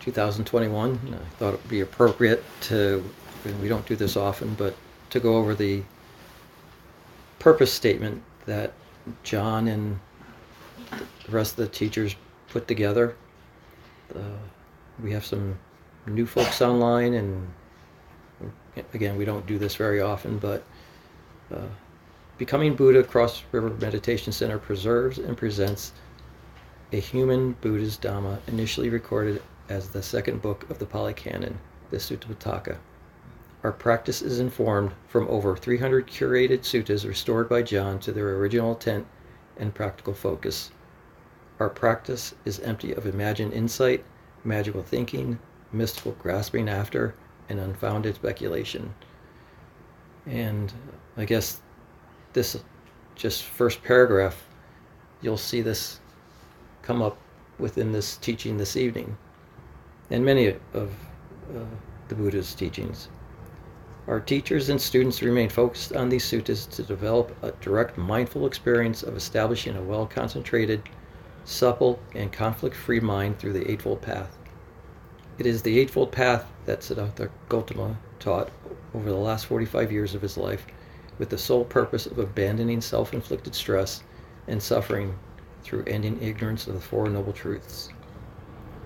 2021. I thought it would be appropriate to, we don't do this often, but to go over the purpose statement that John and the rest of the teachers put together. Uh, we have some new folks online, and again, we don't do this very often, but uh, Becoming Buddha Cross River Meditation Center preserves and presents a human Buddha's Dhamma initially recorded as the second book of the Pali Canon, the Sutta Pitaka. Our practice is informed from over 300 curated suttas restored by John to their original intent and practical focus. Our practice is empty of imagined insight, magical thinking, mystical grasping after, and unfounded speculation. And I guess this just first paragraph, you'll see this come up within this teaching this evening and many of uh, the Buddha's teachings. Our teachers and students remain focused on these suttas to develop a direct mindful experience of establishing a well concentrated, supple, and conflict free mind through the Eightfold Path. It is the Eightfold Path that Siddhartha Gautama taught over the last 45 years of his life with the sole purpose of abandoning self inflicted stress and suffering through ending ignorance of the Four Noble Truths.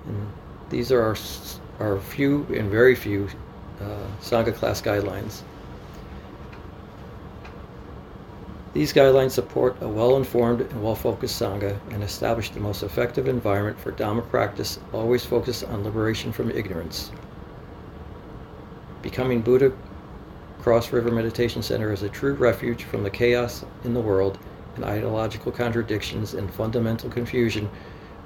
And these are our, our few and very few uh, Sangha class guidelines. These guidelines support a well informed and well focused Sangha and establish the most effective environment for Dhamma practice, always focused on liberation from ignorance. Becoming Buddha Cross River Meditation Center is a true refuge from the chaos in the world and ideological contradictions and fundamental confusion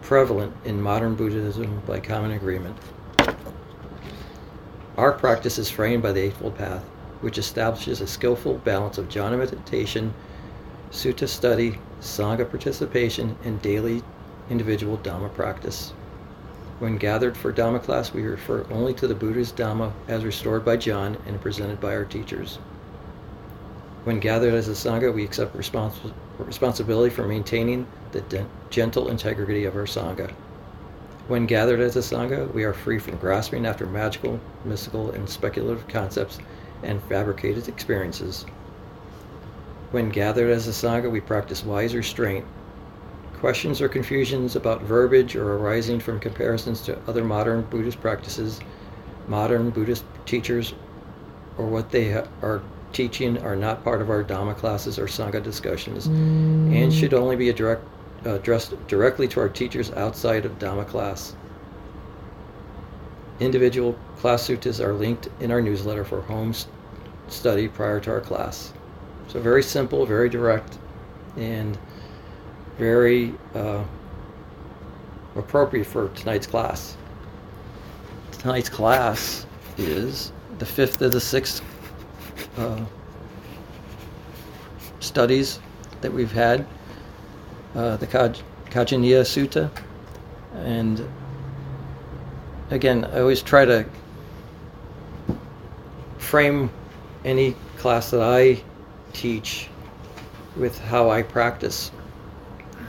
prevalent in modern Buddhism by common agreement. Our practice is framed by the Eightfold Path, which establishes a skillful balance of jhana meditation, sutta study, sangha participation, and daily individual Dhamma practice. When gathered for Dhamma class, we refer only to the Buddha's Dhamma as restored by John and presented by our teachers. When gathered as a Sangha, we accept respons- responsibility for maintaining the de- gentle integrity of our Sangha. When gathered as a Sangha, we are free from grasping after magical, mystical, and speculative concepts and fabricated experiences. When gathered as a Sangha, we practice wise restraint Questions or confusions about verbiage or arising from comparisons to other modern Buddhist practices, modern Buddhist teachers, or what they ha- are teaching are not part of our Dhamma classes or Sangha discussions mm. and should only be a direct, addressed directly to our teachers outside of Dhamma class. Individual class suttas are linked in our newsletter for home study prior to our class. So, very simple, very direct, and very uh, appropriate for tonight's class. Tonight's class is the fifth of the six uh, studies that we've had, uh, the Kaj- Khajjaniya Sutta. And again, I always try to frame any class that I teach with how I practice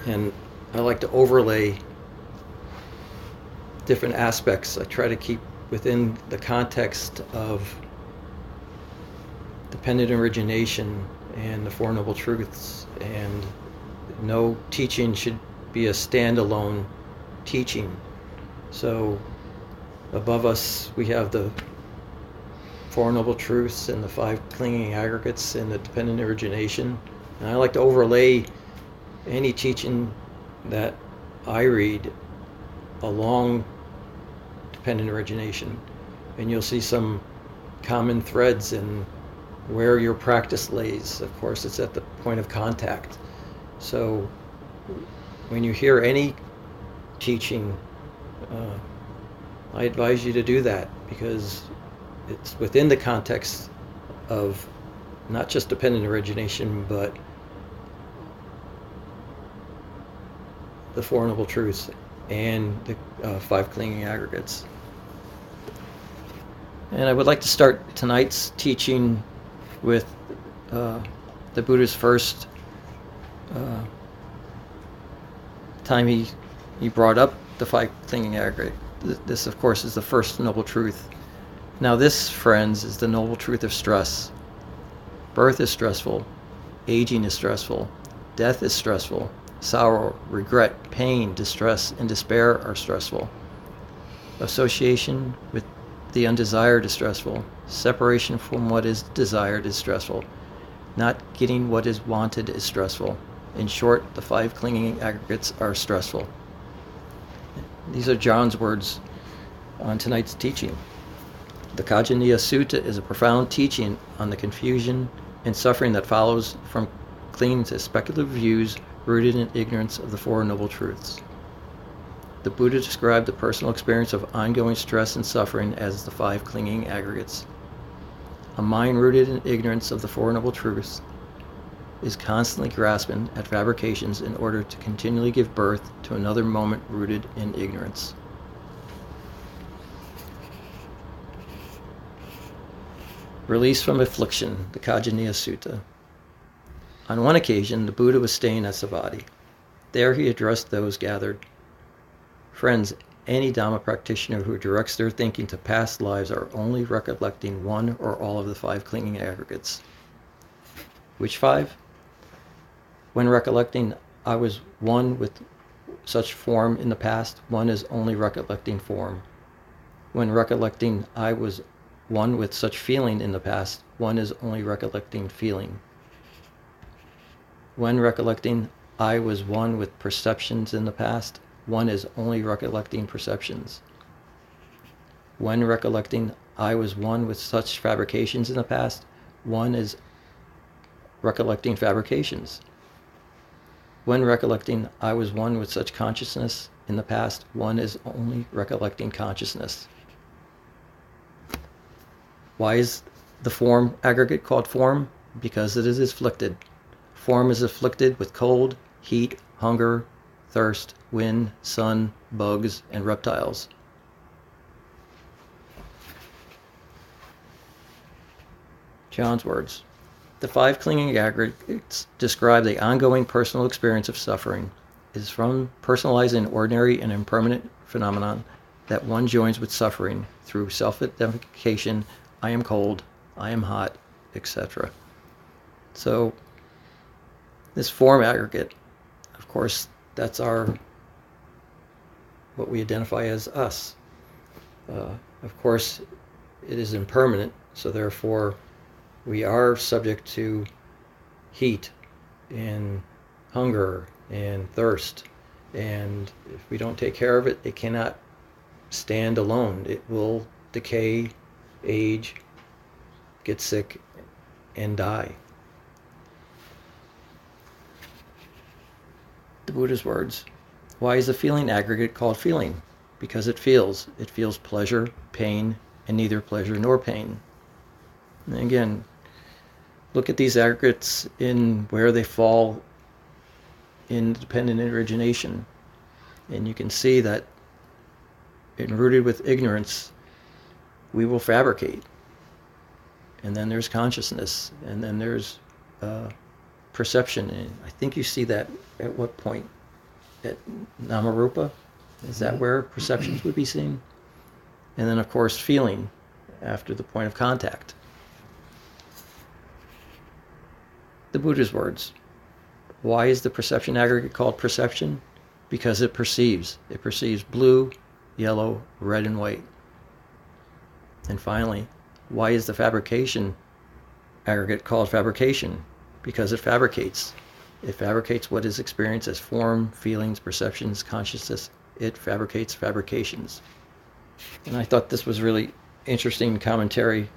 and I like to overlay different aspects. I try to keep within the context of dependent origination and the Four Noble Truths, and no teaching should be a standalone teaching. So, above us, we have the Four Noble Truths and the five clinging aggregates and the dependent origination. And I like to overlay any teaching that I read along dependent origination, and you'll see some common threads in where your practice lays. Of course, it's at the point of contact. So when you hear any teaching uh, I advise you to do that because it's within the context of not just dependent origination, but the Four Noble Truths and the uh, five clinging aggregates. And I would like to start tonight's teaching with uh, the Buddha's first uh, time he, he brought up the five clinging aggregate. This, of course, is the first noble truth. Now, this, friends, is the noble truth of stress. Birth is stressful, aging is stressful, death is stressful, sorrow, regret, pain, distress, and despair are stressful. Association with the undesired is stressful. Separation from what is desired is stressful. Not getting what is wanted is stressful. In short, the five clinging aggregates are stressful. These are John's words on tonight's teaching. The Khajjaniya Sutta is a profound teaching on the confusion and suffering that follows from clinging to speculative views rooted in ignorance of the Four Noble Truths. The Buddha described the personal experience of ongoing stress and suffering as the five clinging aggregates. A mind rooted in ignorance of the Four Noble Truths is constantly grasping at fabrications in order to continually give birth to another moment rooted in ignorance. Release from affliction, the Khajjaniya Sutta. On one occasion, the Buddha was staying at Savatthi. There he addressed those gathered. Friends, any Dhamma practitioner who directs their thinking to past lives are only recollecting one or all of the five clinging aggregates. Which five? When recollecting, I was one with such form in the past, one is only recollecting form. When recollecting, I was one with such feeling in the past, one is only recollecting feeling. When recollecting, I was one with perceptions in the past, one is only recollecting perceptions. When recollecting, I was one with such fabrications in the past, one is recollecting fabrications. When recollecting, I was one with such consciousness in the past, one is only recollecting consciousness. Why is the form aggregate called form? Because it is afflicted. Form is afflicted with cold, heat, hunger, thirst, wind, sun, bugs, and reptiles. John's words. The five clinging aggregates describe the ongoing personal experience of suffering. It is from personalizing ordinary and impermanent phenomenon that one joins with suffering through self-identification I am cold, I am hot, etc. So this form aggregate, of course, that's our what we identify as us. Uh, of course, it is impermanent, so therefore we are subject to heat and hunger and thirst. And if we don't take care of it, it cannot stand alone. It will decay age, get sick, and die. The Buddha's words Why is a feeling aggregate called feeling? Because it feels. It feels pleasure, pain, and neither pleasure nor pain. And again, look at these aggregates in where they fall in dependent origination. And you can see that in rooted with ignorance, we will fabricate. And then there's consciousness, and then there's uh, perception. And I think you see that at what point? At Namarupa? Is that mm-hmm. where perceptions would be seen? And then, of course, feeling after the point of contact. The Buddha's words. Why is the perception aggregate called perception? Because it perceives. It perceives blue, yellow, red, and white. And finally, why is the fabrication aggregate called fabrication? Because it fabricates. It fabricates what is experienced as form, feelings, perceptions, consciousness. It fabricates fabrications. And I thought this was really interesting commentary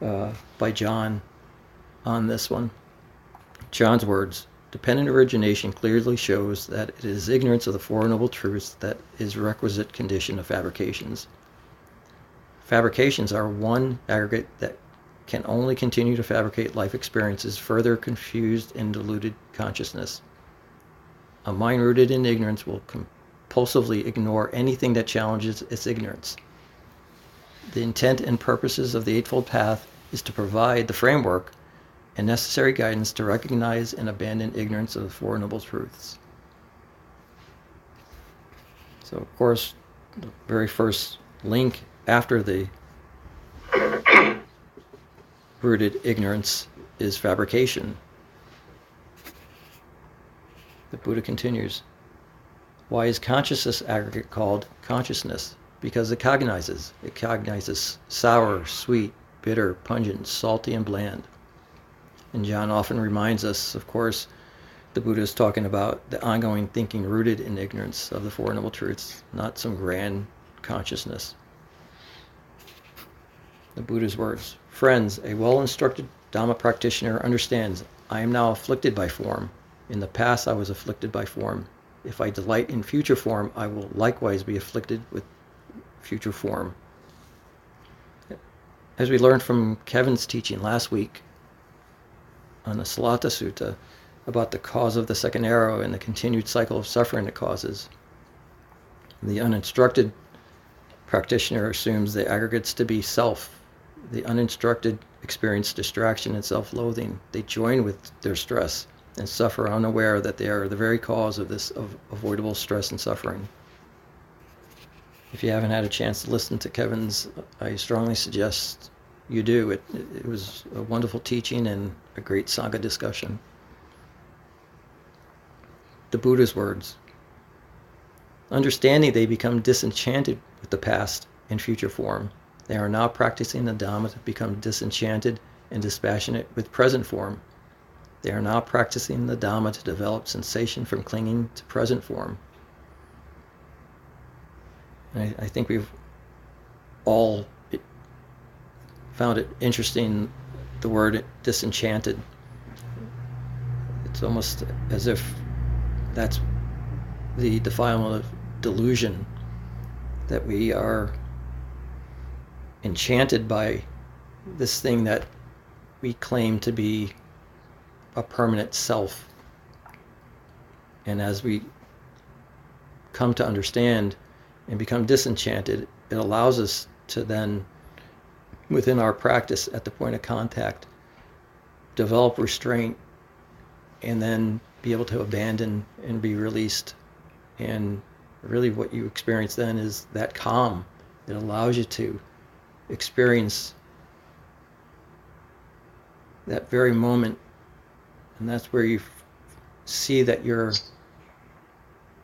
uh, by John on this one. John's words dependent origination clearly shows that it is ignorance of the Four Noble Truths that is requisite condition of fabrications. Fabrications are one aggregate that can only continue to fabricate life experiences, further confused and diluted consciousness. A mind rooted in ignorance will compulsively ignore anything that challenges its ignorance. The intent and purposes of the Eightfold Path is to provide the framework and necessary guidance to recognize and abandon ignorance of the Four Noble Truths. So, of course, the very first link after the rooted ignorance is fabrication. The Buddha continues Why is consciousness aggregate called consciousness? Because it cognizes. It cognizes sour, sweet, bitter, pungent, salty, and bland. And John often reminds us, of course, the Buddha is talking about the ongoing thinking rooted in ignorance of the Four Noble Truths, not some grand consciousness. The Buddha's words Friends, a well instructed Dhamma practitioner understands I am now afflicted by form. In the past, I was afflicted by form. If I delight in future form, I will likewise be afflicted with future form. As we learned from Kevin's teaching last week on the Sallatha Sutta, about the cause of the second arrow and the continued cycle of suffering it causes. The uninstructed practitioner assumes the aggregates to be self. The uninstructed experience distraction and self loathing. They join with their stress and suffer unaware that they are the very cause of this of avoidable stress and suffering. If you haven't had a chance to listen to Kevin's, I strongly suggest you do. It, it was a wonderful teaching and a great sangha discussion the Buddha's words. Understanding they become disenchanted with the past and future form. They are now practicing the Dhamma to become disenchanted and dispassionate with present form. They are now practicing the Dhamma to develop cessation from clinging to present form. I, I, think we've all found it interesting the word disenchanted. It's almost as if that's the defilement of delusion that we are enchanted by this thing that we claim to be a permanent self. And as we come to understand and become disenchanted, it allows us to then, within our practice at the point of contact, develop restraint and then be able to abandon and be released. And really, what you experience then is that calm that allows you to experience that very moment. And that's where you see that your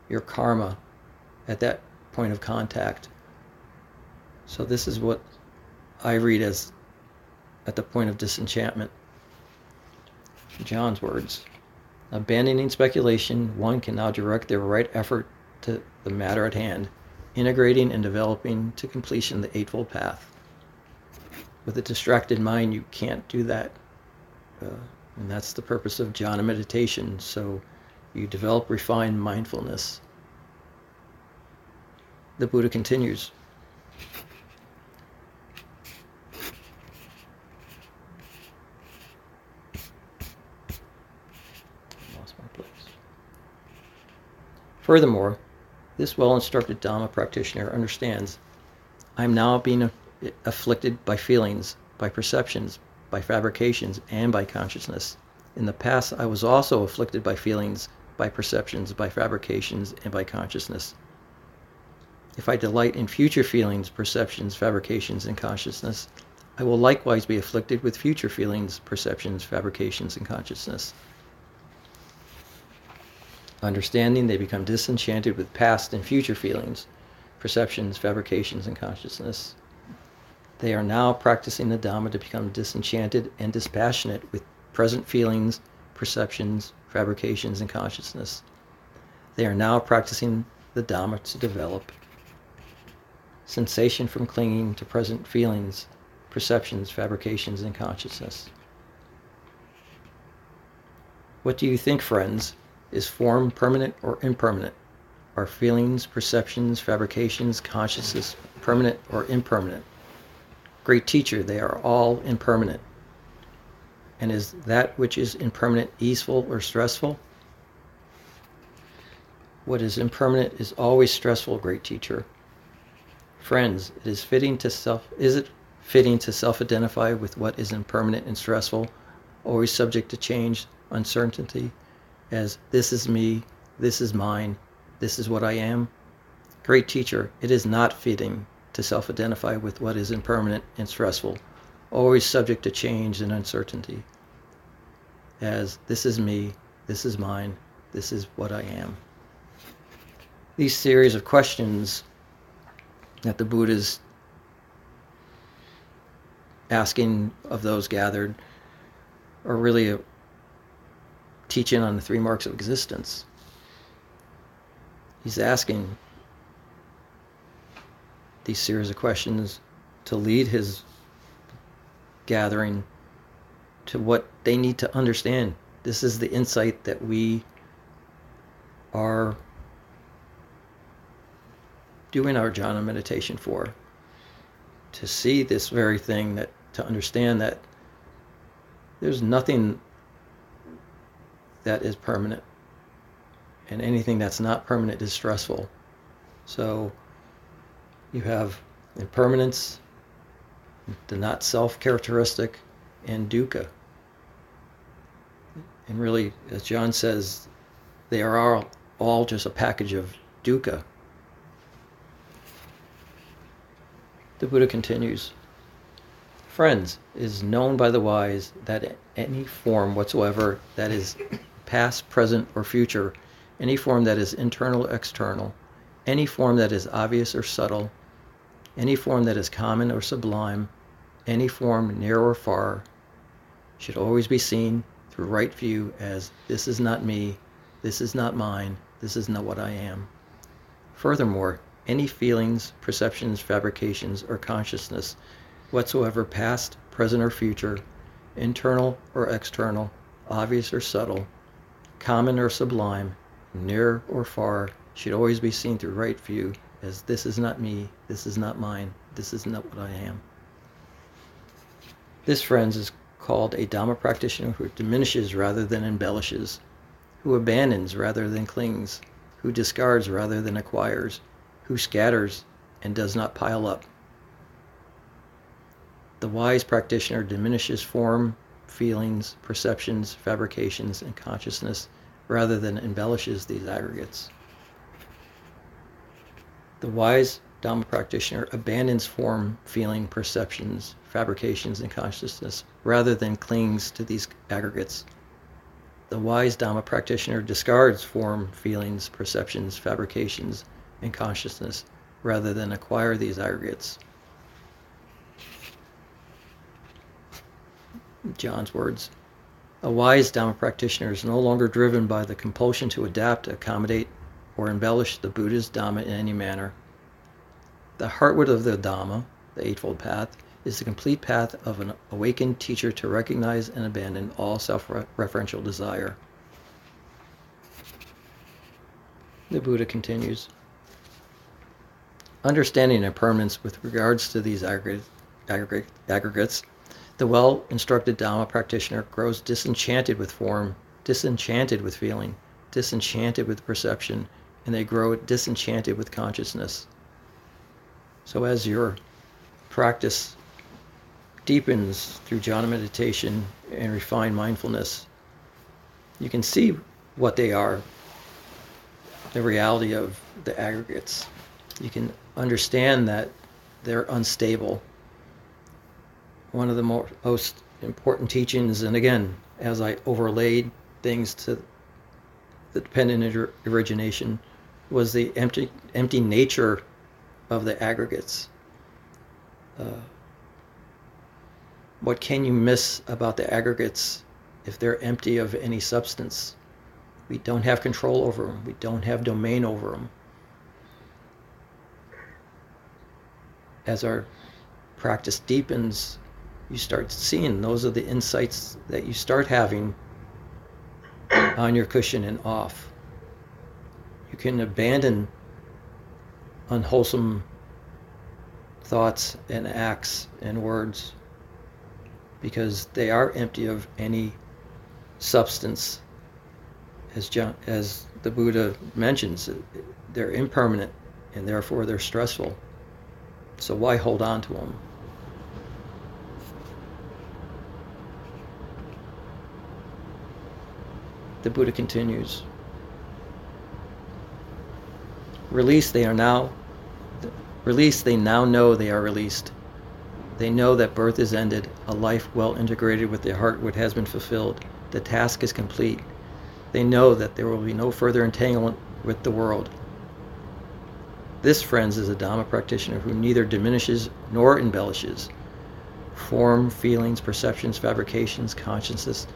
your karma at that point of contact. So this is what I read as at the point of disenchantment. John's words. Abandoning speculation, one can now direct their right effort to the matter at hand, integrating and developing to completion the Eightfold Path. With a distracted mind, you can't do that. Uh, and that's the purpose of jhana meditation. So you develop refined mindfulness. The Buddha continues Furthermore, this well instructed Dhamma practitioner understands I am now being afflicted by feelings, by perceptions, by fabrications, and by consciousness. In the past, I was also afflicted by feelings, by perceptions, by fabrications, and by consciousness. If I delight in future feelings, perceptions, fabrications, and consciousness, I will likewise be afflicted with future feelings, perceptions, fabrications, and consciousness. Understanding, they become disenchanted with past and future feelings, perceptions, fabrications, and consciousness. They are now practicing the Dhamma to become disenchanted and dispassionate with present feelings, perceptions, fabrications, and consciousness. They are now practicing the Dhamma to develop cessation from clinging to present feelings, perceptions, fabrications, and consciousness. What do you think, friends? Is form permanent or impermanent? Are feelings, perceptions, fabrications, consciousness permanent or impermanent? Great teacher, they are all impermanent. And is that which is impermanent easeful or stressful? What is impermanent is always stressful, great teacher. Friends, it is fitting to self is it fitting to self-identify with what is impermanent and stressful, always subject to change, uncertainty, as this is me, this is mine, this is what I am? Great teacher, it is not fitting to self identify with what is impermanent and stressful, always subject to change and uncertainty. As this is me, this is mine, this is what I am. These series of questions that the Buddha is asking of those gathered are really a teaching on the three marks of existence. He's asking these series of questions to lead his gathering to what they need to understand. This is the insight that we are doing our jhana meditation for. To see this very thing, that to understand that there's nothing that is permanent, and anything that's not permanent is stressful. So you have impermanence, the not self characteristic, and dukkha. And really, as John says, they are all, all just a package of dukkha. The Buddha continues Friends, is known by the wise that any form whatsoever that is past, present, or future, any form that is internal, external, any form that is obvious or subtle, any form that is common or sublime, any form near or far, should always be seen through right view as this is not me, this is not mine, this is not what I am. Furthermore, any feelings, perceptions, fabrications, or consciousness whatsoever, past, present, or future, internal or external, obvious or subtle, common or sublime, near or far, should always be seen through right view as this is not me, this is not mine, this is not what I am. This, friends, is called a Dhamma practitioner who diminishes rather than embellishes, who abandons rather than clings, who discards rather than acquires, who scatters and does not pile up. The wise practitioner diminishes form, feelings, perceptions, fabrications, and consciousness rather than embellishes these aggregates. The wise Dhamma practitioner abandons form, feeling, perceptions, fabrications, and consciousness rather than clings to these aggregates. The wise Dhamma practitioner discards form, feelings, perceptions, fabrications, and consciousness rather than acquire these aggregates. John's words. A wise Dhamma practitioner is no longer driven by the compulsion to adapt, accommodate, or embellish the Buddha's Dhamma in any manner. The heartwood of the Dhamma, the Eightfold Path, is the complete path of an awakened teacher to recognize and abandon all self referential desire. The Buddha continues Understanding impermanence with regards to these aggregate, aggregates, the well instructed Dhamma practitioner grows disenchanted with form, disenchanted with feeling, disenchanted with perception, and they grow disenchanted with consciousness. So as your practice deepens through jhana meditation and refined mindfulness, you can see what they are, the reality of the aggregates. You can understand that they're unstable. One of the most important teachings, and again, as I overlaid things to the dependent origination, was the empty empty nature of the aggregates. Uh, what can you miss about the aggregates if they're empty of any substance? We don't have control over them. We don't have domain over them. As our practice deepens, you start seeing those are the insights that you start having on your cushion and off. You can abandon unwholesome thoughts and acts and words because they are empty of any substance. As John, as the Buddha mentions they're impermanent and therefore they're stressful. So why hold on to them the Buddha continues Released, they are now released, they now know they are released. They know that birth is ended, a life well integrated with their heart what has been fulfilled. The task is complete. They know that there will be no further entanglement with the world. This, friends, is a Dhamma practitioner who neither diminishes nor embellishes form, feelings, perceptions, fabrications, consciousness,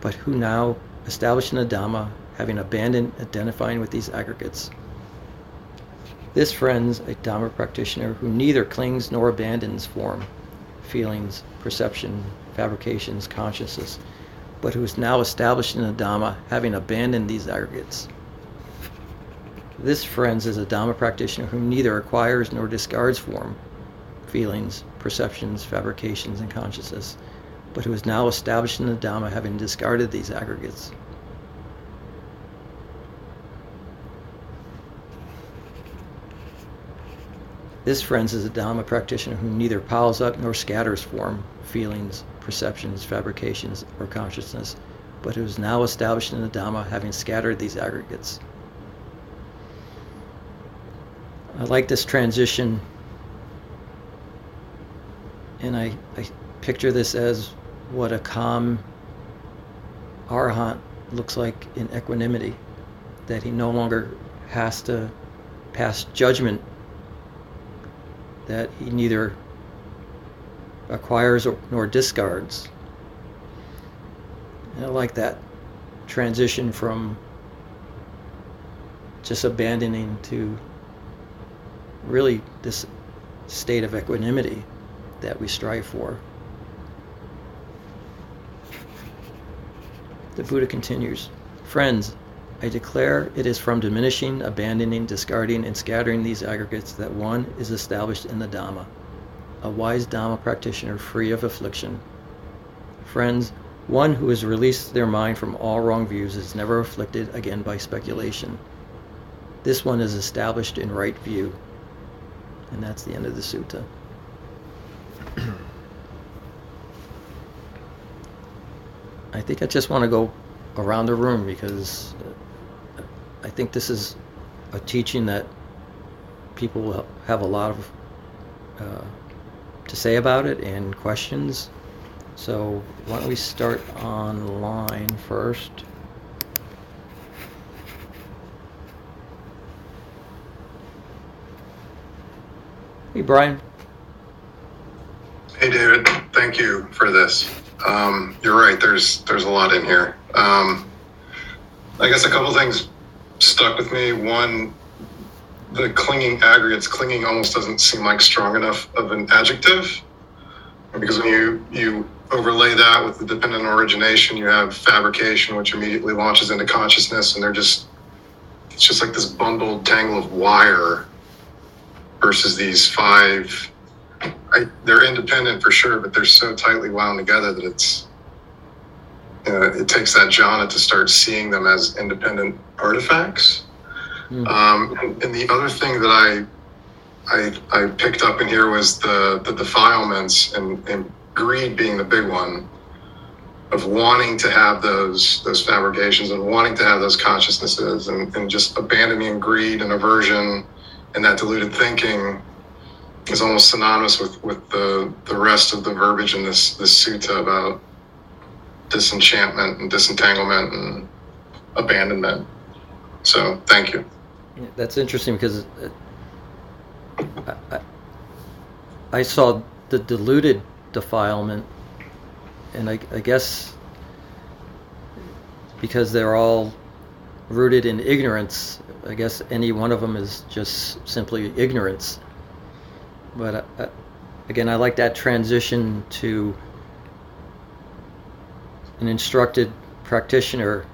but who now, established in the Dhamma, having abandoned identifying with these aggregates, this friend's a Dhamma practitioner who neither clings nor abandons form, feelings, perception, fabrications, consciousness, but who is now established in the Dhamma, having abandoned these aggregates. This, friends, is a Dhamma practitioner who neither acquires nor discards form, feelings, perceptions, fabrications, and consciousness, but who is now established in the Dhamma, having discarded these aggregates. This, friends, is a Dhamma practitioner who neither piles up nor scatters form, feelings, perceptions, fabrications, or consciousness, but who is now established in the Dhamma, having scattered these aggregates. I like this transition, and I, I picture this as what a calm arahant looks like in equanimity, that he no longer has to pass judgment that he neither acquires nor discards. And I like that transition from just abandoning to really this state of equanimity that we strive for. The Buddha continues Friends, I declare it is from diminishing, abandoning, discarding, and scattering these aggregates that one is established in the Dhamma, a wise Dhamma practitioner free of affliction. Friends, one who has released their mind from all wrong views is never afflicted again by speculation. This one is established in right view. And that's the end of the sutta. I think I just want to go around the room because I think this is a teaching that people will have a lot of uh, to say about it and questions. So why don't we start online first? Hey, Brian. Hey, David. Thank you for this. Um, you're right. There's there's a lot in here. Um, I guess a couple things stuck with me. One, the clinging aggregates, clinging almost doesn't seem like strong enough of an adjective. Because when you, you overlay that with the dependent origination, you have fabrication, which immediately launches into consciousness, and they're just, it's just like this bundled tangle of wire versus these five. I, they're independent for sure, but they're so tightly wound together that it's uh, it takes that jhana to start seeing them as independent artifacts. Mm. Um, and, and, the other thing that I, I I picked up in here was the the defilements and, and greed being the big one of wanting to have those those fabrications and wanting to have those consciousnesses and, and just abandoning greed and aversion and that deluded thinking is almost synonymous with, with the, the rest of the verbiage in this this sutta about disenchantment and disentanglement and abandonment. So thank you. Yeah, that's interesting because uh, I, I, I, saw the diluted defilement, and I, I guess because they're all rooted in ignorance, I guess any one of them is just simply ignorance. But uh, again, I like that transition to an instructed practitioner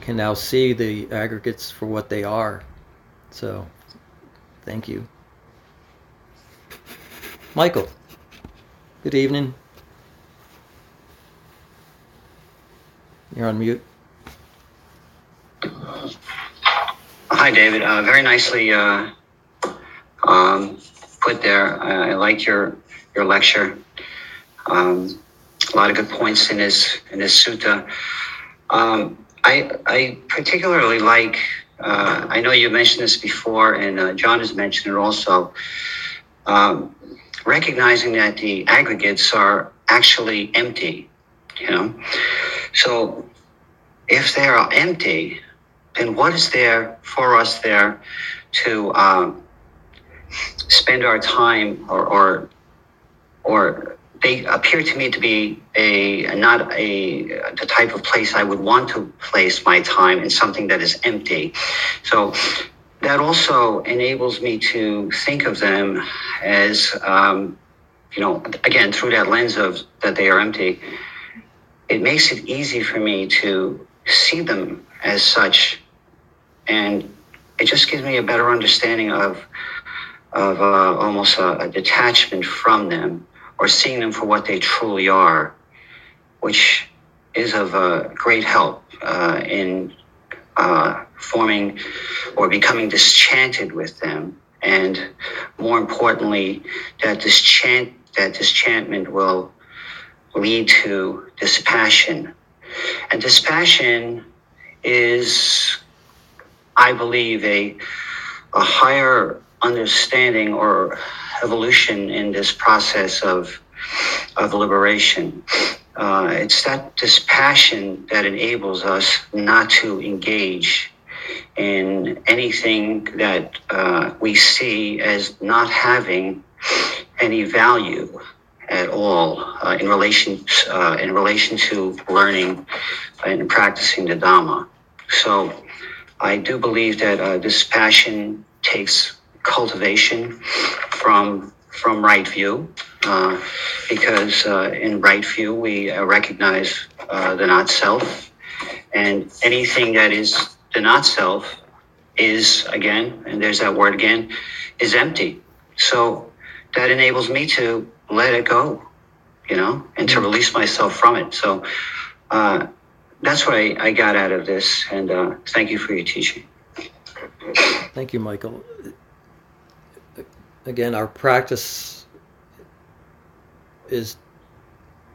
can now see the aggregates for what they are. So, thank you. Michael, good evening. You're on mute. Hi, David. Uh, very nicely uh, um, put there. I, I your your lecture. Um, a lot of good points in this in this sutta. Um, I I particularly like. Uh, I know you mentioned this before, and uh, John has mentioned it also. Um, recognizing that the aggregates are actually empty, you know. So if they are empty, then what is there for us there to um, spend our time or, or or they appear to me to be a not a the type of place I would want to place my time in something that is empty. So that also enables me to think of them as um, you know again through that lens of that they are empty. It makes it easy for me to see them as such, and it just gives me a better understanding of of uh, almost a, a detachment from them or seeing them for what they truly are, which is of uh, great help uh, in uh, forming or becoming disenchanted with them. And more importantly, that disenchant, that disenchantment will lead to dispassion. And dispassion is, I believe, a, a higher understanding or evolution in this process of of liberation. Uh, it's that dispassion that enables us not to engage in anything that uh, we see as not having any value at all uh, in relation uh, in relation to learning and practicing the Dhamma. So I do believe that uh, this passion takes cultivation from from right view, uh, because uh, in right view we uh, recognize uh, the not self, and anything that is the not self is again, and there's that word again, is empty. So that enables me to let it go, you know, and to release myself from it. So uh, that's what I, I got out of this, and uh, thank you for your teaching. Thank you, Michael again, our practice is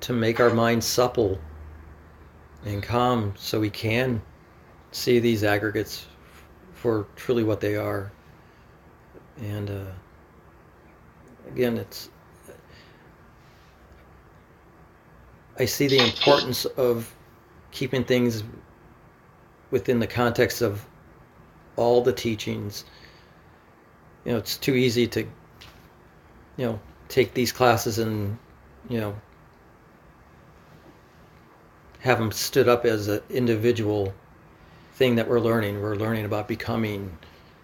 to make our mind supple and calm so we can see these aggregates for truly what they are. And uh, again, it's I see the importance of keeping things within the context of all the teachings. You know, it's too easy to you know, take these classes and, you know, have them stood up as an individual thing that we're learning. We're learning about becoming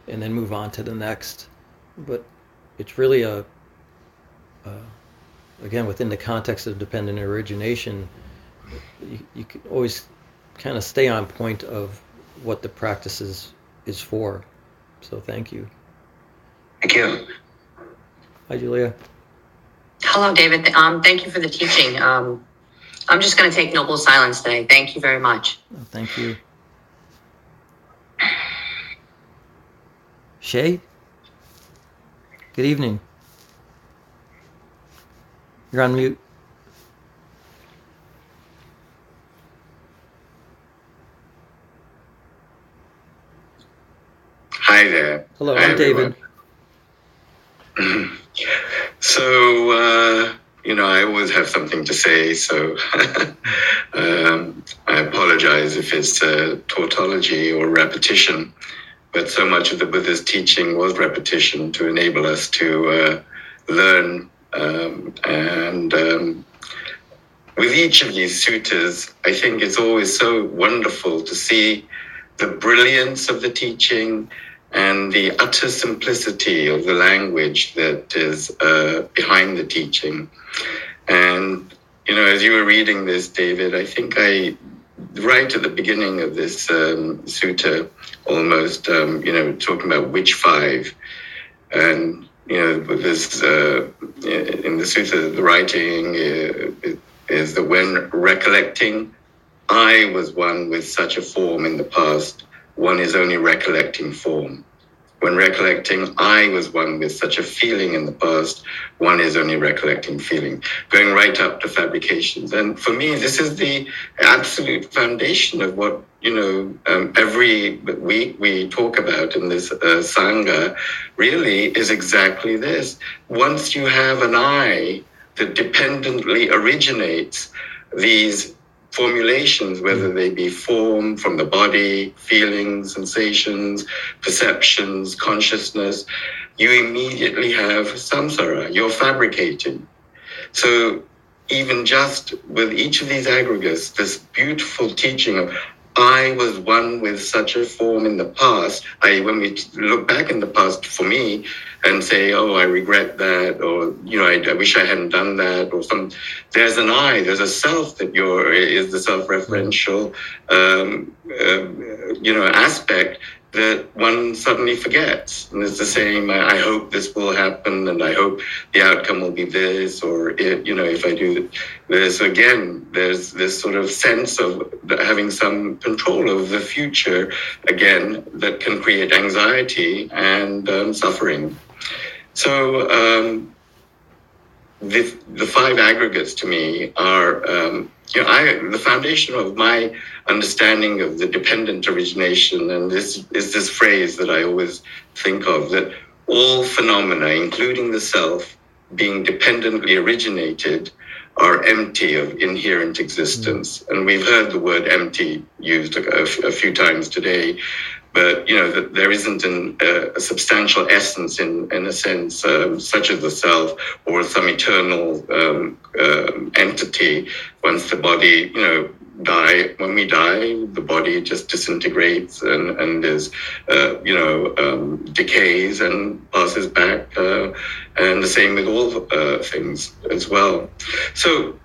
and then move on to the next. But it's really a, again, within the context of dependent origination, you, you can always kind of stay on point of what the practice is, is for. So thank you. Thank you. Hi, Julia. Hello, David. Um, thank you for the teaching. Um, I'm just going to take noble silence today. Thank you very much. Oh, thank you. Shay? Good evening. You're on mute. Hi there. Hello, Hi, I'm everyone. David. So, uh, you know, I always have something to say. So, um, I apologize if it's uh, tautology or repetition, but so much of the Buddha's teaching was repetition to enable us to uh, learn. Um, and um, with each of these suttas, I think it's always so wonderful to see the brilliance of the teaching and the utter simplicity of the language that is uh, behind the teaching. And, you know, as you were reading this, David, I think I, right at the beginning of this um, sutta, almost, um, you know, talking about which five, and, you know, there's uh, in the sutta, the writing uh, is that when recollecting, I was one with such a form in the past, one is only recollecting form. When recollecting, I was one with such a feeling in the past, one is only recollecting feeling, going right up to fabrications. And for me, this is the absolute foundation of what, you know, um, every week we talk about in this uh, Sangha really is exactly this. Once you have an I that dependently originates these formulations, whether mm. they be form from the body, feelings, sensations, perceptions, consciousness, you immediately have samsara. You're fabricating. So even just with each of these aggregates, this beautiful teaching of I was one with such a form in the past. I, when we look back in the past, for me, and say, "Oh, I regret that," or you know, I, I, wish I hadn't done that, or some. There's an I. There's a self that you're is the self-referential, um, uh, you know, aspect that one suddenly forgets. And it's the same, I, I, hope this will happen and I hope the outcome will be this, or, it, you know, if I do this again, there's this sort of sense of having some control over the future again that can create anxiety and um, suffering. So, um, the, the five aggregates to me are um, you know, I, the foundation of my understanding of the dependent origination, and this is this phrase that I always think of that all phenomena, including the self, being dependently originated, are empty of inherent existence. Mm. And we've heard the word empty used a, a few times today but you know that there isn't an, uh, a substantial essence in in a sense um, such as the self or some eternal um, uh, entity. Once the body you know die when we die the body just disintegrates and and is uh, you know um, decays and passes back uh, and the same with all uh, things as well. So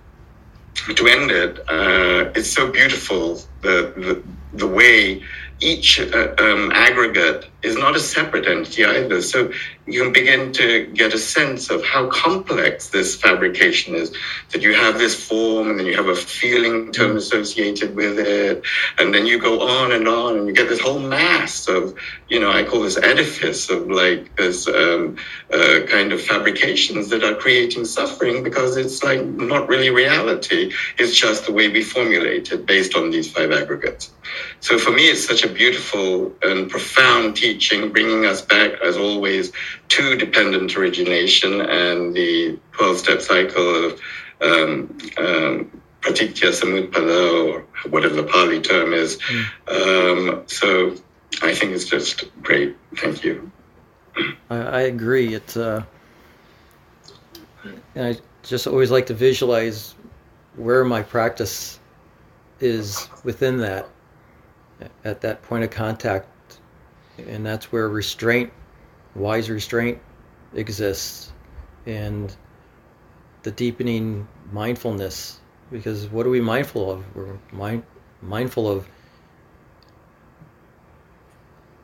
to end it uh, it's so beautiful the the, the way each uh, um, aggregate is not a separate entity either. So you begin to get a sense of how complex this fabrication is. That you have this form and then you have a feeling term associated with it. And then you go on and on and you get this whole mass of, you know, I call this edifice of like this um, uh, kind of fabrications that are creating suffering because it's like not really reality. It's just the way we formulate it based on these five aggregates. So for me, it's such a beautiful and profound teaching teaching, bringing us back, as always, to dependent origination and the 12 step cycle of um, um, pratitya samutpada, or whatever the Pali term is. Mm. Um, so I think it's just great. Thank you. I, I agree. It's, uh, and I just always like to visualize where my practice is within that, at that point of contact and that's where restraint, wise restraint, exists, and the deepening mindfulness. Because what are we mindful of? We're mind, mindful of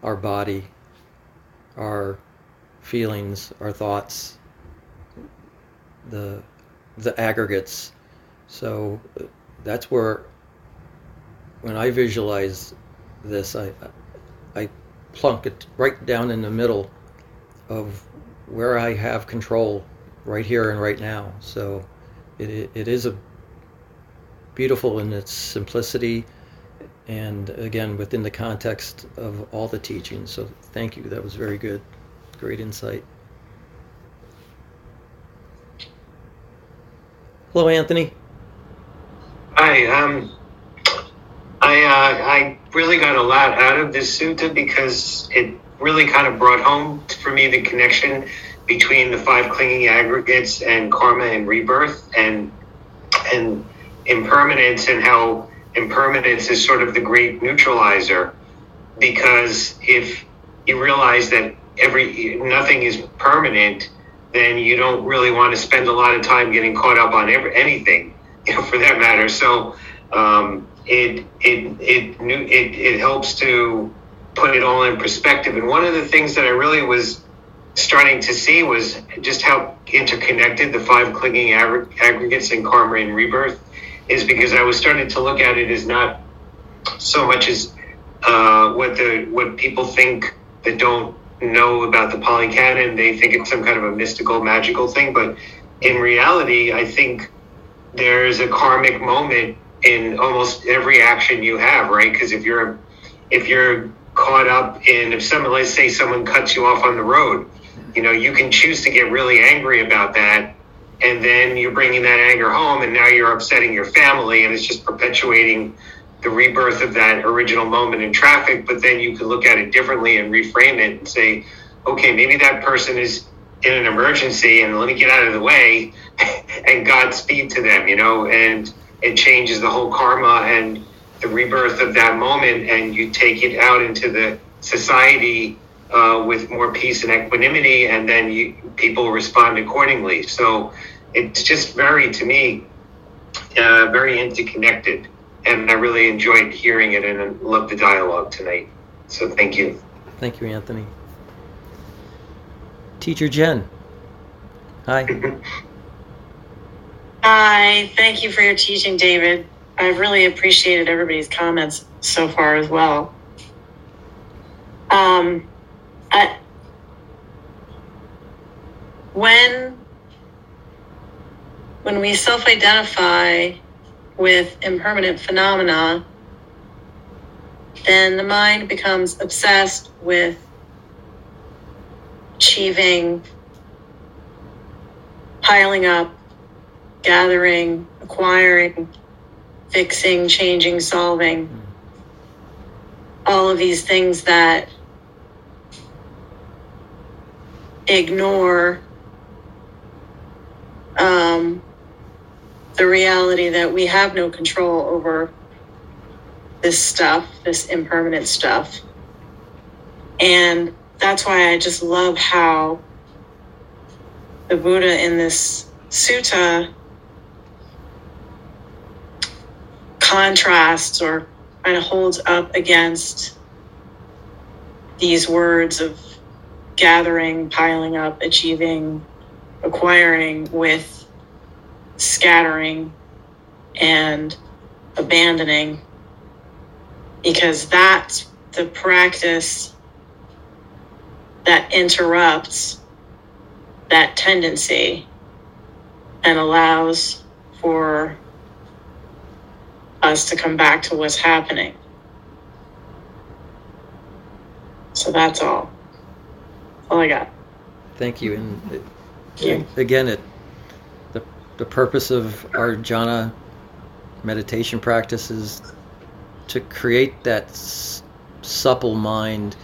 our body, our feelings, our thoughts, the the aggregates. So that's where when I visualize this, I I plunk it right down in the middle of where I have control right here and right now. So it, it is a beautiful in its simplicity and again within the context of all the teachings. So thank you. That was very good. Great insight. Hello, Anthony. Hi. Um, I uh, I really got a lot out of this sutta because it really kind of brought home for me the connection between the five clinging aggregates and karma and rebirth and and impermanence and how impermanence is sort of the great neutralizer. Because if you realize that every nothing is permanent then you don't really want to spend a lot of time getting caught up on every, anything you know for that matter. So um, it it it it it helps to put it all in perspective. And one of the things that I really was starting to see was just how interconnected the five clinging aggregates in karma and rebirth is because I was starting to look at it as not so much as uh, what the what people think that don't know about the Pali Canon. They think it's some kind of a mystical, magical thing, but in reality, I think there's a karmic moment in almost every action you have, right? Because if you're if you're caught up in if someone let's say someone cuts you off on the road, you know you can choose to get really angry about that, and then you're bringing that anger home, and now you're upsetting your family, and it's just perpetuating the rebirth of that original moment in traffic. But then you can look at it differently and reframe it and say, okay, maybe that person is in an emergency, and let me get out of the way, and Godspeed to them, you know, and it changes the whole karma and the rebirth of that moment and you take it out into the society uh, with more peace and equanimity and then you, people respond accordingly. So it's just very to me uh, very interconnected and i really enjoyed hearing it and love the dialogue tonight. So thank you. Thank you anthony. Teacher jen. Hi hi thank you for your teaching david I've really appreciated everybody's comments so far as well. Um, I, when when we self-identify with impermanent phenomena, then the mind becomes obsessed with achieving, piling up, gathering, acquiring, fixing, changing, solving. All of these things that ignore um, the reality that we have no control over this stuff, this impermanent stuff. And that's why I just love how the Buddha in this sutta contrasts or kind of holds up against these words of gathering, piling up, achieving, acquiring with scattering and abandoning. Because that's the practice that interrupts that tendency and allows for us to come back to what's happening. So that's all. All I got. Thank you. And it, yeah. again, it the the purpose of our jhana meditation practice is to create that s- supple mind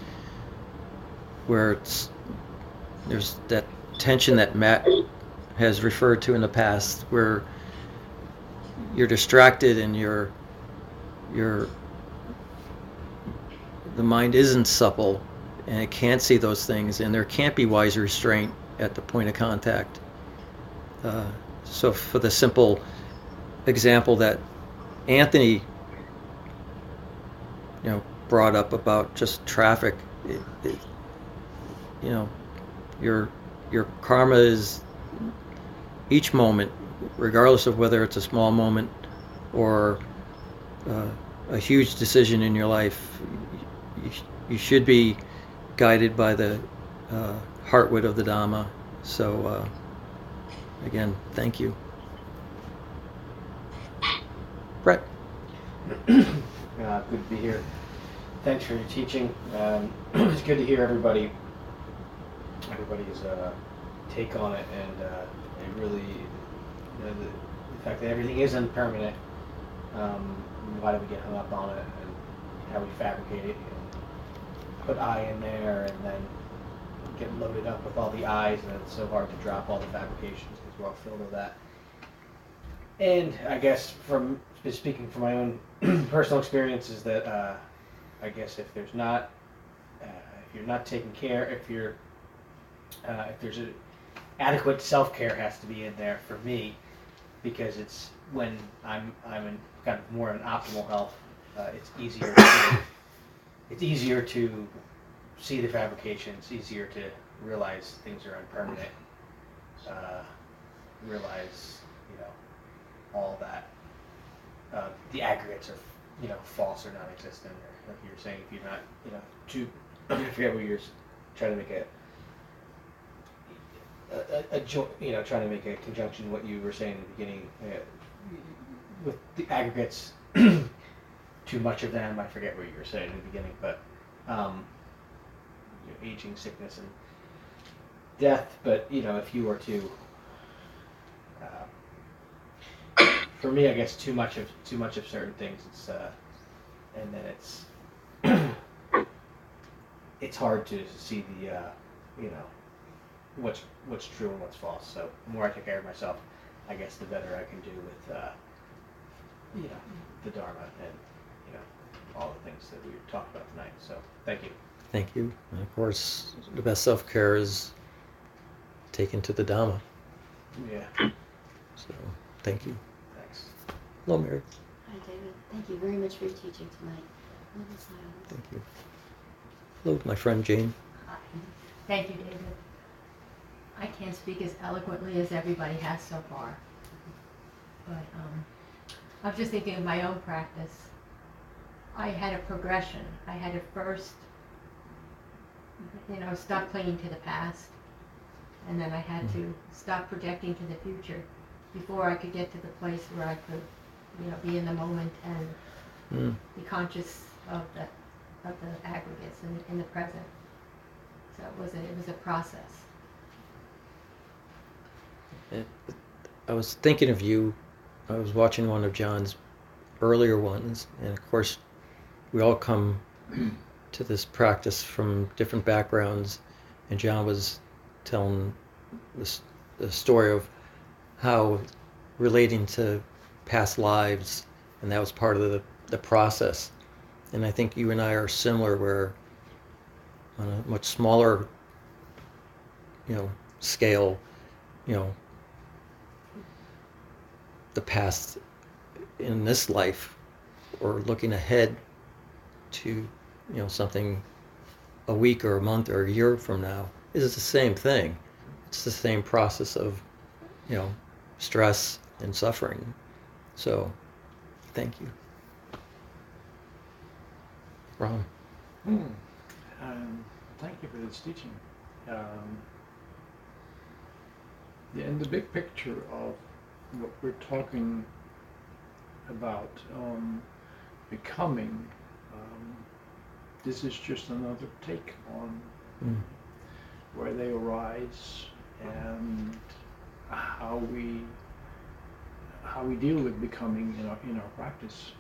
where it's there's that tension that Matt has referred to in the past where you're distracted and you're you're the mind isn't supple and it can't see those things and there can't be wise restraint at the point of contact. Uh, so for the simple example that anthony you know brought up about just traffic it, it, you know your your karma is each moment regardless of whether it's a small moment or uh, a huge decision in your life, you, you should be guided by the uh, heartwood of the Dhamma. So, uh, again, thank you. Brett. Uh, good to be here. Thanks for your teaching. Um, it's good to hear everybody, everybody's uh, take on it, and uh, it really know, the, the fact that everything is impermanent. Um, why do we get hung up on it and how we fabricate it and put I in there and then get loaded up with all the I's and it's so hard to drop all the fabrications because we're all filled with that. And I guess from speaking from my own personal experiences that uh, I guess if there's not uh, if you're not taking care if you're uh, if there's a adequate self care has to be in there for me because it's when I'm I'm in kind of more in optimal health. Uh, it's easier. To, it's easier to see the fabrication. It's easier to realize things are impermanent, uh, realize you know all that uh, the aggregates are you know false or non-existent, or like you were saying, if you're not you know too I forget what you're trying to make a a, a, you know trying to make a conjunction what you were saying in the beginning uh, with the aggregates too much of them I forget what you were saying in the beginning but um, you know, aging sickness and death but you know if you were to uh, for me I guess too much of too much of certain things it's uh, and then it's it's hard to see the uh, you know what's what's true and what's false. So the more I take care of myself, I guess the better I can do with uh, you know the Dharma and you know all the things that we talked about tonight. So thank you. Thank you. And of course, the best self care is taken to the Dhamma. Yeah. So thank you. Thanks. Hello, Mary. Hi, David. Thank you very much for your teaching tonight. Thank you. Hello, my friend Jane. Hi. Thank you, David. I can't speak as eloquently as everybody has so far. But um, I'm just thinking of my own practice. I had a progression. I had to first, you know, stop clinging to the past. And then I had to stop projecting to the future before I could get to the place where I could, you know, be in the moment and Mm. be conscious of the of the aggregates in, in the present. So it was a it was a process. I was thinking of you. I was watching one of John's earlier ones, and of course, we all come to this practice from different backgrounds. And John was telling this the story of how relating to past lives, and that was part of the, the process. And I think you and I are similar, where on a much smaller, you know, scale, you know, the past in this life or looking ahead to you know something a week or a month or a year from now is the same thing it's the same process of you know stress and suffering so thank you Ron. Hmm. Um, thank you for this teaching. Um, yeah, in the big picture of what we're talking about um, becoming, um, this is just another take on Mm. where they arise and how we how we deal with becoming in our in our practice.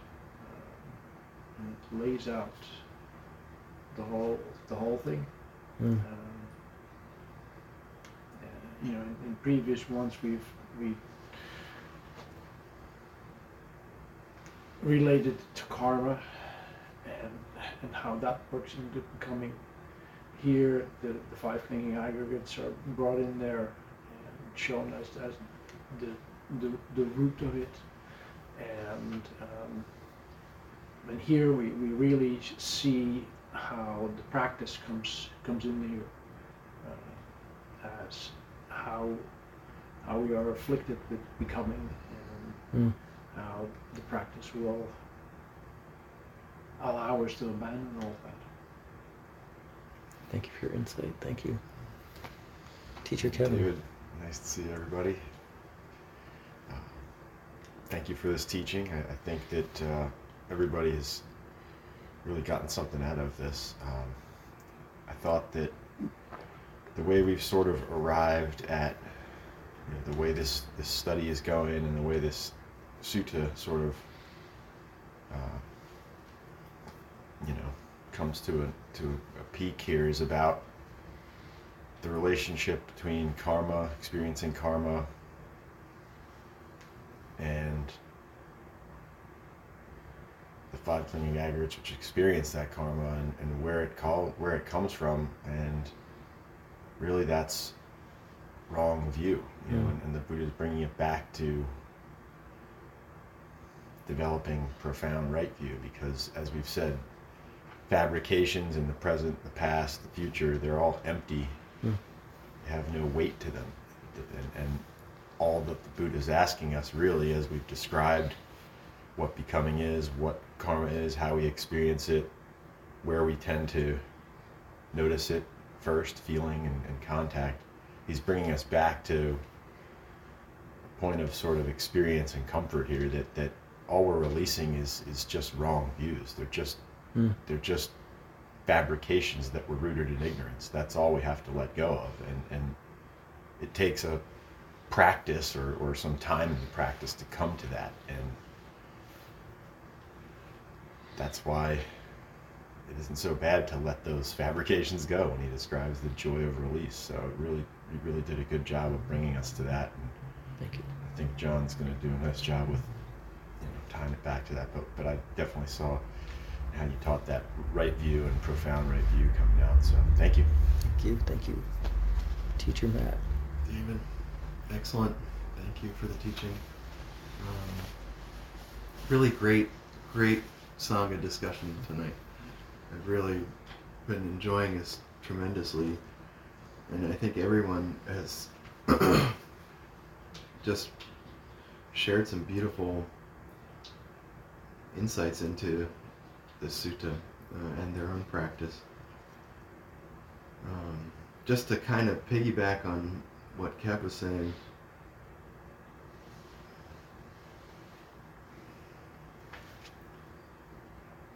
Um, and it lays out the whole the whole thing. Mm. Uh, you know, in, in previous ones we've we related to karma and and how that works into becoming. Here, the, the five clinging aggregates are brought in there and shown as, as the, the the root of it, and um, and here we, we really see how the practice comes comes in here uh, as how how we are afflicted with becoming and Mm. How the practice will allow us to abandon all that. thank you for your insight thank you teacher Kevin David, nice to see everybody. Uh, thank you for this teaching. I, I think that uh, everybody has really gotten something out of this. Um, I thought that the way we've sort of arrived at you know, the way this, this study is going and the way this sutta sort of uh, you know comes to a to a peak here is about the relationship between karma, experiencing karma, and the five clinging aggregates which experience that karma and, and where it call where it comes from and really that's wrong view you know Mm. and, and the buddha is bringing it back to developing profound right view because as we've said fabrications in the present the past the future they're all empty Hmm. Have no weight to them, and, and all that the Buddha is asking us, really, as we've described what becoming is, what karma is, how we experience it, where we tend to notice it first, feeling and, and contact. He's bringing us back to a point of sort of experience and comfort here that, that all we're releasing is, is just wrong views. They're just Hmm. they're just fabrications that were rooted in ignorance. That's all we have to let go of. And, and it takes a practice or, or some time in the practice to come to that. And that's why it isn't so bad to let those fabrications go when he describes the joy of release. So it really, he really did a good job of bringing us to that. And Thank you. I think John's going to do a nice job with you know, tying it back to that. But, but I definitely saw how you taught that right view and profound right view coming out. So thank you. Thank you. Thank you. Teacher Matt. David, excellent. Thank you for the teaching. Um, really great, great Sangha discussion tonight. I've really been enjoying this tremendously, and I think everyone has just shared some beautiful insights into the sutta uh, and their own practice. Um, just to kind of piggyback on what Kev was saying,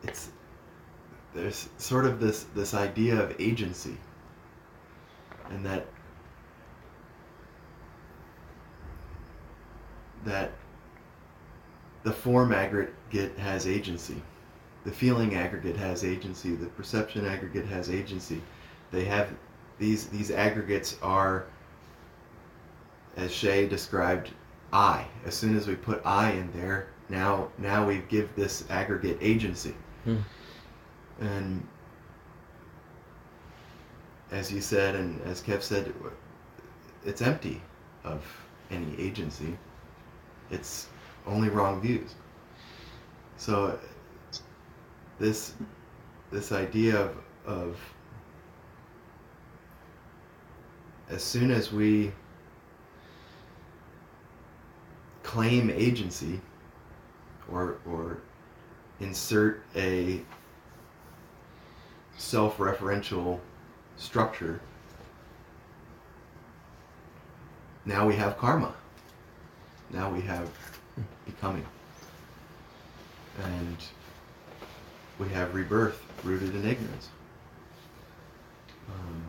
it's there's sort of this this idea of agency, and that that the form aggregate has agency, the feeling aggregate has agency, the perception aggregate has agency. They have these these aggregates are as Shay described I. As soon as we put I in there, now now we give this aggregate agency. Hmm. And as you said and as Kev said, it's empty of any agency. It's only wrong views. So this this idea of, of as soon as we claim agency or or insert a self-referential structure now we have karma now we have becoming and we have rebirth rooted in ignorance um,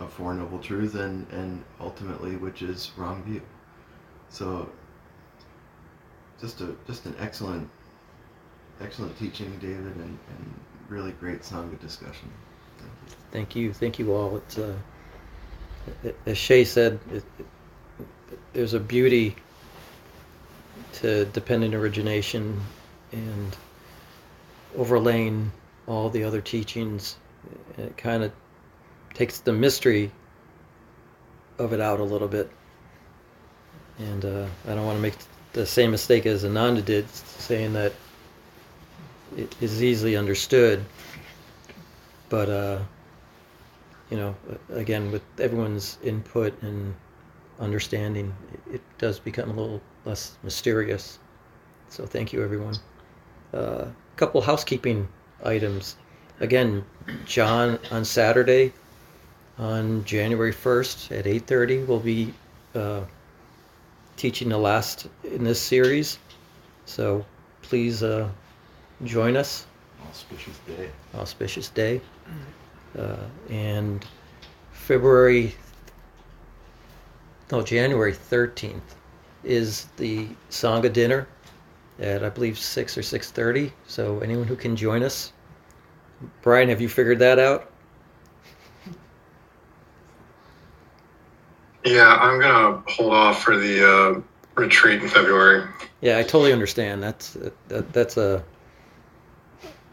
of Four Noble Truths and, and ultimately which is wrong view. So just a just an excellent excellent teaching, David, and, and really great Sangha discussion. Thank you. Thank you all. It's uh, as Shay said, it, it, there's a beauty to dependent origination and overlaying all the other teachings. It kind of takes the mystery of it out a little bit. And uh, I don't want to make the same mistake as Ananda did, saying that it is easily understood. But, uh, you know, again, with everyone's input and understanding, it, it does become a little less mysterious. So thank you, everyone. A uh, couple housekeeping items. Again, John on Saturday, on January 1st at 8:30, will be uh, teaching the last in this series. So please uh, join us. Auspicious day. Auspicious day. Uh, and February, no, January 13th is the Sangha dinner at I believe 6 or 6.30. So anyone who can join us. Brian, have you figured that out? Yeah, I'm gonna hold off for the uh, retreat in February. Yeah, I totally understand. That's that, that's a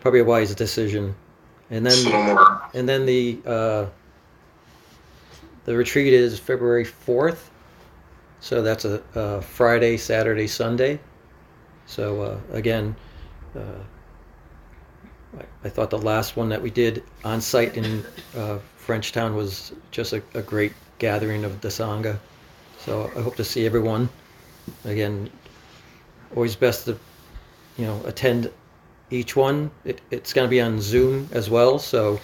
probably a wise decision. And then and then the uh, the retreat is February fourth, so that's a, a Friday, Saturday, Sunday. So uh, again, uh, I, I thought the last one that we did on site in uh, Frenchtown was just a, a great gathering of the Sangha. So I hope to see everyone. Again, always best to, you know, attend each one. It, it's going to be on Zoom as well. So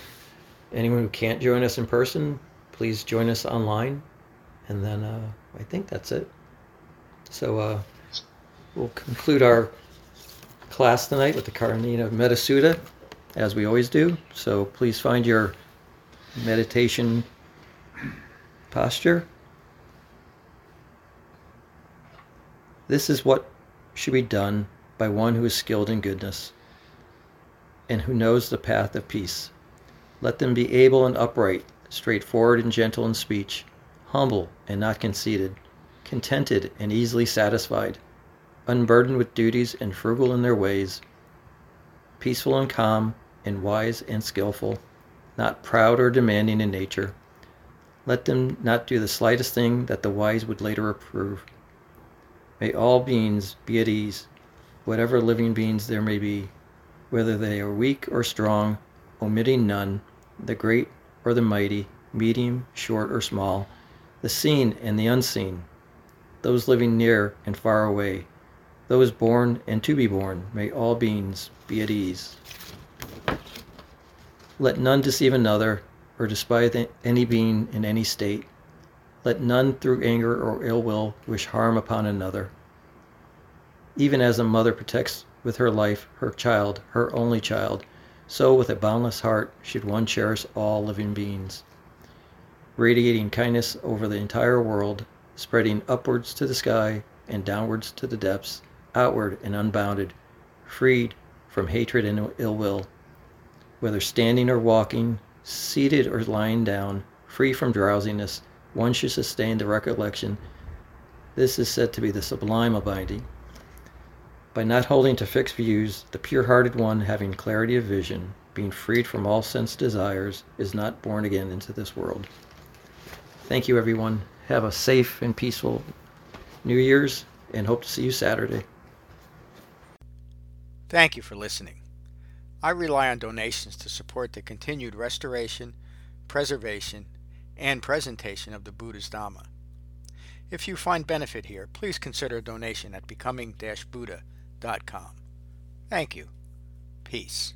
anyone who can't join us in person, please join us online. And then uh, I think that's it. So uh, we'll conclude our class tonight with the Karaniya Metta Sutta, as we always do. So please find your meditation posture. This is what should be done by one who is skilled in goodness and who knows the path of peace. Let them be able and upright, straightforward and gentle in speech, humble and not conceited, contented and easily satisfied, unburdened with duties and frugal in their ways, peaceful and calm, and wise and skilful, not proud or demanding in nature. Let them not do the slightest thing that the wise would later approve. May all beings be at ease, whatever living beings there may be, whether they are weak or strong, omitting none, the great or the mighty, medium, short, or small, the seen and the unseen, those living near and far away, those born and to be born, may all beings be at ease. Let none deceive another or despise any being in any state. Let none through anger or ill will wish harm upon another. Even as a mother protects with her life her child, her only child, so with a boundless heart should one cherish all living beings. Radiating kindness over the entire world, spreading upwards to the sky and downwards to the depths, outward and unbounded, freed from hatred and ill will, whether standing or walking, seated or lying down, free from drowsiness, one should sustain the recollection. This is said to be the sublime abiding. By not holding to fixed views, the pure hearted one, having clarity of vision, being freed from all sense desires, is not born again into this world. Thank you, everyone. Have a safe and peaceful New Year's, and hope to see you Saturday. Thank you for listening. I rely on donations to support the continued restoration, preservation, and presentation of the Buddha's Dhamma. If you find benefit here, please consider a donation at becoming-buddha.com. Thank you. Peace.